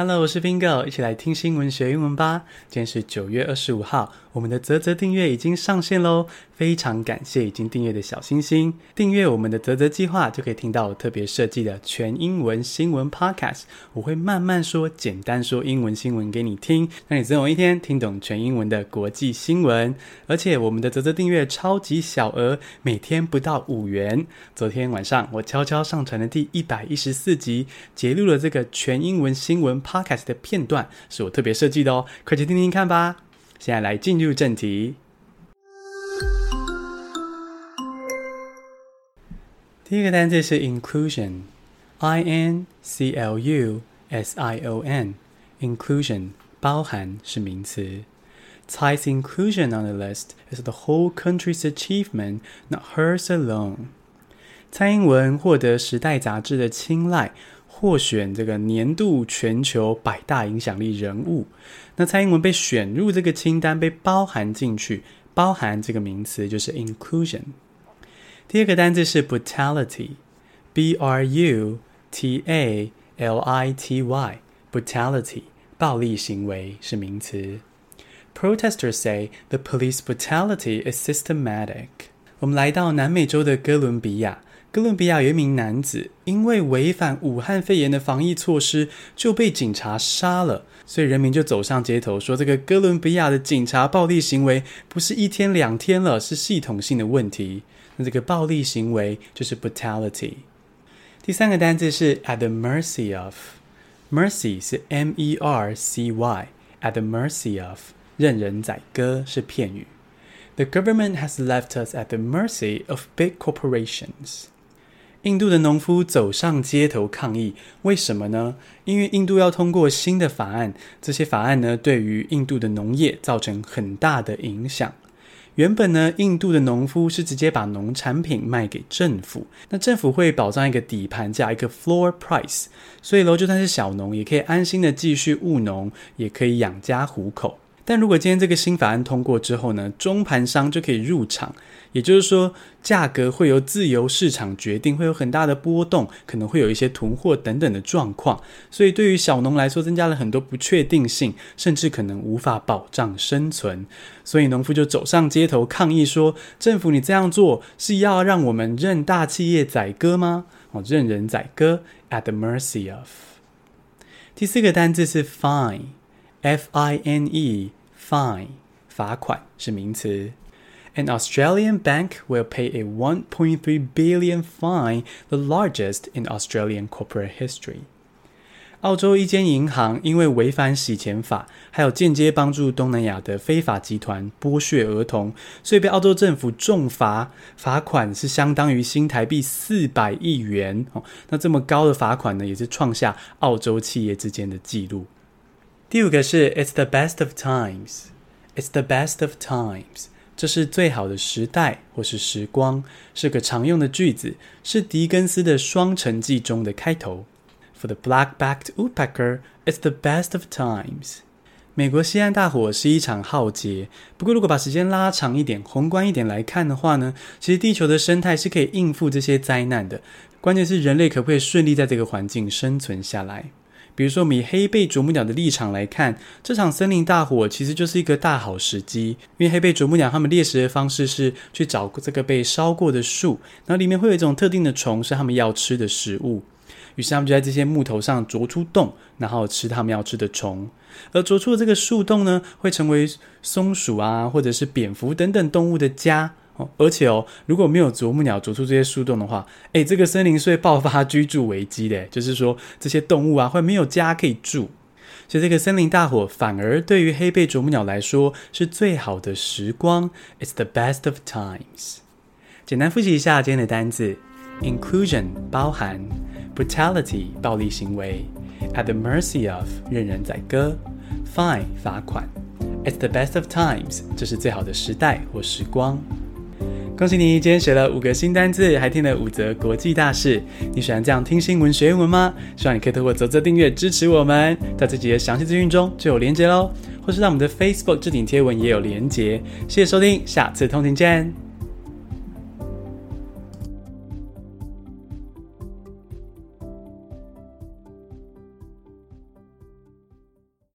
Hello，我是 Bingo，一起来听新闻学英文吧。今天是九月二十五号，我们的泽泽订阅已经上线喽，非常感谢已经订阅的小星星。订阅我们的泽泽计划，就可以听到我特别设计的全英文新闻 Podcast。我会慢慢说，简单说英文新闻给你听，让你总有一天听懂全英文的国际新闻。而且我们的泽泽订阅超级小额，每天不到五元。昨天晚上我悄悄上传的第一百一十四集，截录了这个全英文新闻。Podcast 的片段是我特别设计的哦，快去听听看吧。现在来进入正题。第一个单词是 inclusion，I N C L U S I O N，inclusion 包含是名词。Tsai's inclusion on the list is the whole country's achievement, not hers alone。蔡英文获得《时代》杂志的青睐。获选这个年度全球百大影响力人物，那蔡英文被选入这个清单，被包含进去。包含这个名词就是 inclusion。第二个单字是 brutality，b r u t a l i t y，brutality 暴力行为是名词。Protesters say the police brutality is systematic。我们来到南美洲的哥伦比亚。哥伦比亚有一名男子，因为违反武汉肺炎的防疫措施，就被警察杀了。所以人民就走上街头，说这个哥伦比亚的警察暴力行为不是一天两天了，是系统性的问题。那这个暴力行为就是 brutality。第三个单字是 at the mercy of，mercy 是 M E R C Y，at the mercy of 任人宰割是片语。The government has left us at the mercy of big corporations. 印度的农夫走上街头抗议，为什么呢？因为印度要通过新的法案，这些法案呢，对于印度的农业造成很大的影响。原本呢，印度的农夫是直接把农产品卖给政府，那政府会保障一个底盘价，一个 floor price，所以喽，就算是小农也可以安心的继续务农，也可以养家糊口。但如果今天这个新法案通过之后呢，中盘商就可以入场，也就是说，价格会由自由市场决定，会有很大的波动，可能会有一些囤货等等的状况，所以对于小农来说，增加了很多不确定性，甚至可能无法保障生存。所以农夫就走上街头抗议说：“政府，你这样做是要让我们任大企业宰割吗？哦，任人宰割，at the mercy of。”第四个单字是 fine，f-i-n-e。Fine，罚款是名词。An Australian bank will pay a 1.3 billion fine, the largest in Australian corporate history. 澳洲一间银行因为违反洗钱法，还有间接帮助东南亚的非法集团剥削儿童，所以被澳洲政府重罚，罚款是相当于新台币四百亿元。哦，那这么高的罚款呢，也是创下澳洲企业之间的记录。第五个是 It's the best of times. It's the best of times. 这是最好的时代或是时光，是个常用的句子，是狄更斯的《双城记》中的开头。For the black-backed woodpecker, it's the best of times. 美国西岸大火是一场浩劫，不过如果把时间拉长一点、宏观一点来看的话呢，其实地球的生态是可以应付这些灾难的。关键是人类可不可以顺利在这个环境生存下来。比如说，以黑背啄木鸟的立场来看，这场森林大火其实就是一个大好时机。因为黑背啄木鸟它们猎食的方式是去找这个被烧过的树，然后里面会有一种特定的虫是它们要吃的食物。于是他们就在这些木头上啄出洞，然后吃它们要吃的虫。而啄出的这个树洞呢，会成为松鼠啊，或者是蝙蝠等等动物的家。而且哦，如果没有啄木鸟啄出这些树洞的话，诶，这个森林是会爆发居住危机的，就是说这些动物啊会没有家可以住。所以这个森林大火反而对于黑背啄木鸟来说是最好的时光，It's the best of times。简单复习一下今天的单字：inclusion 包含，brutality 暴力行为，at the mercy of 任人宰割，fine 罚款，It's the best of times 这是最好的时代或时光。恭喜你，今天学了五个新单字，还听了五则国际大事。你喜欢这样听新闻学英文吗？希望你可以透过泽泽订阅支持我们，在这集的详细资讯中就有连结喽，或是在我们的 Facebook 置顶贴文也有连结。谢谢收听，下次通勤见。